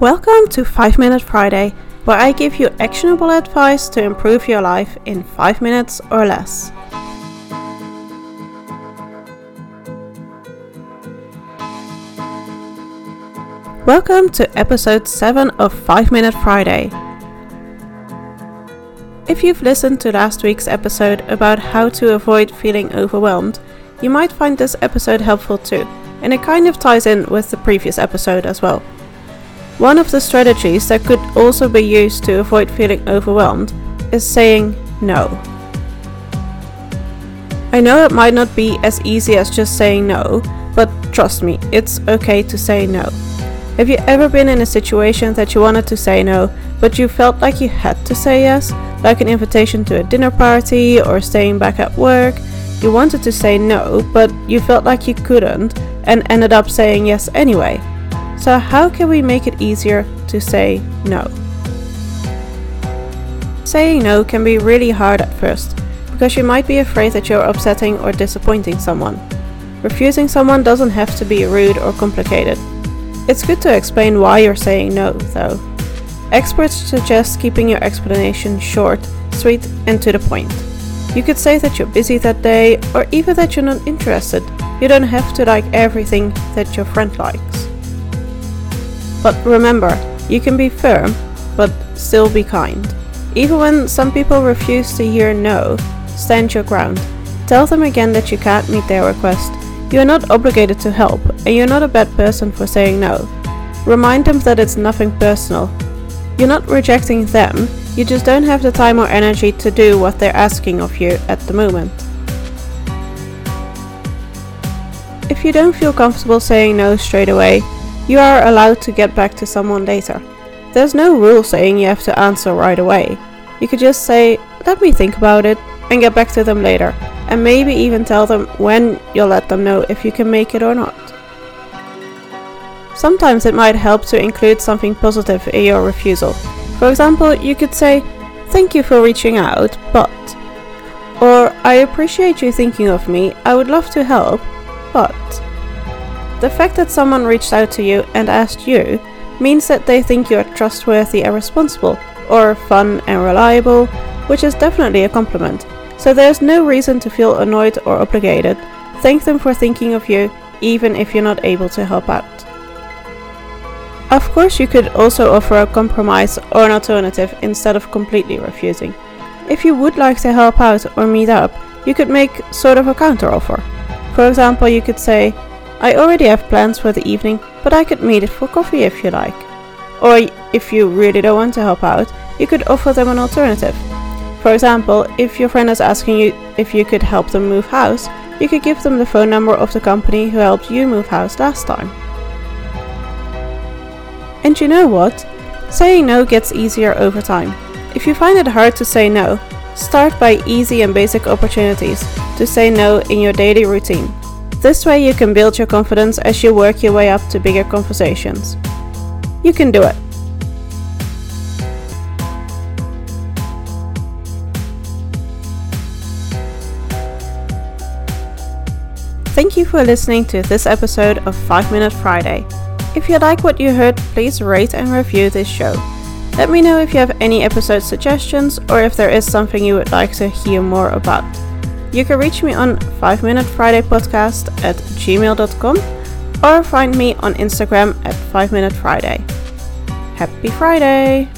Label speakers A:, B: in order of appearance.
A: Welcome to 5 Minute Friday, where I give you actionable advice to improve your life in 5 minutes or less. Welcome to episode 7 of 5 Minute Friday. If you've listened to last week's episode about how to avoid feeling overwhelmed, you might find this episode helpful too, and it kind of ties in with the previous episode as well. One of the strategies that could also be used to avoid feeling overwhelmed is saying no. I know it might not be as easy as just saying no, but trust me, it's okay to say no. Have you ever been in a situation that you wanted to say no, but you felt like you had to say yes, like an invitation to a dinner party or staying back at work? You wanted to say no, but you felt like you couldn't and ended up saying yes anyway. So, how can we make it easier to say no? Saying no can be really hard at first because you might be afraid that you're upsetting or disappointing someone. Refusing someone doesn't have to be rude or complicated. It's good to explain why you're saying no, though. Experts suggest keeping your explanation short, sweet, and to the point. You could say that you're busy that day, or even that you're not interested. You don't have to like everything that your friend likes. But remember, you can be firm, but still be kind. Even when some people refuse to hear no, stand your ground. Tell them again that you can't meet their request. You are not obligated to help, and you're not a bad person for saying no. Remind them that it's nothing personal. You're not rejecting them, you just don't have the time or energy to do what they're asking of you at the moment. If you don't feel comfortable saying no straight away, you are allowed to get back to someone later. There's no rule saying you have to answer right away. You could just say, let me think about it, and get back to them later, and maybe even tell them when you'll let them know if you can make it or not. Sometimes it might help to include something positive in your refusal. For example, you could say, Thank you for reaching out, but. Or, I appreciate you thinking of me, I would love to help, but. The fact that someone reached out to you and asked you means that they think you're trustworthy and responsible, or fun and reliable, which is definitely a compliment. So there's no reason to feel annoyed or obligated. Thank them for thinking of you, even if you're not able to help out. Of course, you could also offer a compromise or an alternative instead of completely refusing. If you would like to help out or meet up, you could make sort of a counteroffer. For example, you could say, I already have plans for the evening, but I could meet it for coffee if you like. Or if you really don't want to help out, you could offer them an alternative. For example, if your friend is asking you if you could help them move house, you could give them the phone number of the company who helped you move house last time. And you know what? Saying no gets easier over time. If you find it hard to say no, start by easy and basic opportunities to say no in your daily routine. This way, you can build your confidence as you work your way up to bigger conversations. You can do it. Thank you for listening to this episode of 5 Minute Friday. If you like what you heard, please rate and review this show. Let me know if you have any episode suggestions or if there is something you would like to hear more about. You can reach me on 5 Minute Friday Podcast at gmail.com or find me on Instagram at 5 Minute Friday. Happy Friday!